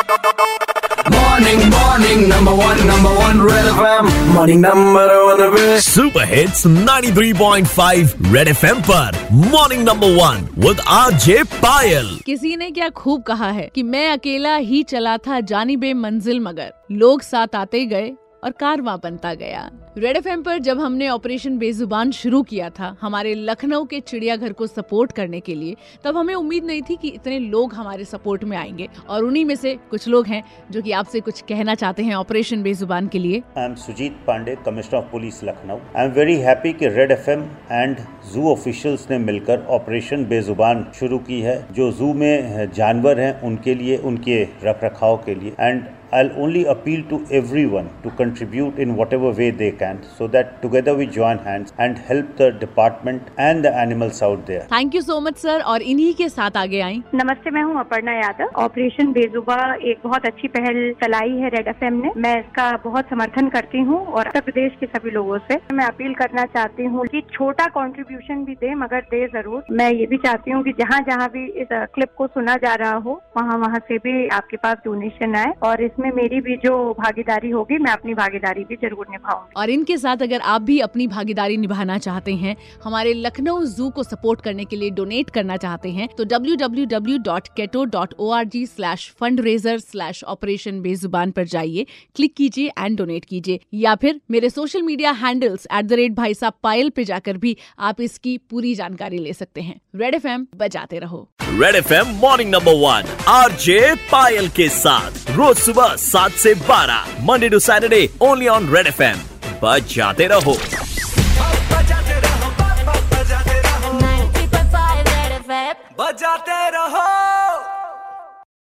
Morning, morning, number one, number one, Red FM. Morning, number one, Red. Super hits 93.5 Red FM पर morning number one with RJ Payal किसी ने क्या खूब कहा है कि मैं अकेला ही चला था जानी बे मंजिल मगर लोग साथ आते गए और कारवा बनता गया। रेड एफ़ पर जब हमने ऑपरेशन बेजुबान शुरू किया था, हमारे लखनऊ के चिड़ियाघर को सपोर्ट करने के लिए, तब हमें उम्मीद नहीं थी कि इतने लोग हमारे सपोर्ट में आएँगे। और उन्हीं में से कुछ लोग हैं जो कि आपसे कुछ कहना चाहते हैं ऑपरेशन बेजुबान के लिए। I am Sujeet Pandey commissioner of police Lucknow I am very happy कि Red FM and zoo officials ने मिलकर ऑपरेशन बेजुबान शुरू की है, जो जू में जानवर हैं, उनके लिए, उनके रख रखाव के लिए। And I'll only appeal to everyone to contribute in whatever way they can so that together we join hands and help the department and the animals out there. Thank you so much sir और इन्हीं के साथ आगे आई नमस्ते मैं हूँ Aparna Yadav. Operation बेजुबा एक बहुत अच्छी पहल चलाई है रेड एफ़ ने। मैं इसका बहुत समर्थन करती हूँ और उत्तर प्रदेश के सभी लोगों से। मैं अपील करना चाहती हूँ कि छोटा कंट्रीब्यूशन भी दे मगर दे ज़रूर। मैं ये भी चाहती हूँ कि जहाँ जहाँ भी इस क्लिप को सुना जा रहा हो वहाँ वहाँ से भी आपके पास डोनेशन आए और इसमें मेरी भी जो भागीदारी होगी मैं अपनी भागीदारी भी ज़रूर निभाऊँगी। और इनके साथ अगर आप भी अपनी भागीदारी निभाना चाहते हैं हमारे लखनऊ जू को सपोर्ट करने के लिए डोनेट करना चाहते हैं तो www.keto.org/fundraiser ऑपरेशन बेजुबान पर जाइए क्लिक कीजिए एंड डोनेट कीजिए। या फिर मेरे social media handles at the rate भाई साहब पायल पे जाकर भी आप इसकी पूरी जानकारी ले सकते हैं। रेड एफएम बजाते रहो। Red FM morning number one RJ Payal के साथ। रोज सुबह सात से बारह Monday to Saturday only on Red FM बजाते रहो बजाते रहो, बजाते रहो, 93.5 Red FM. बजाते रहो।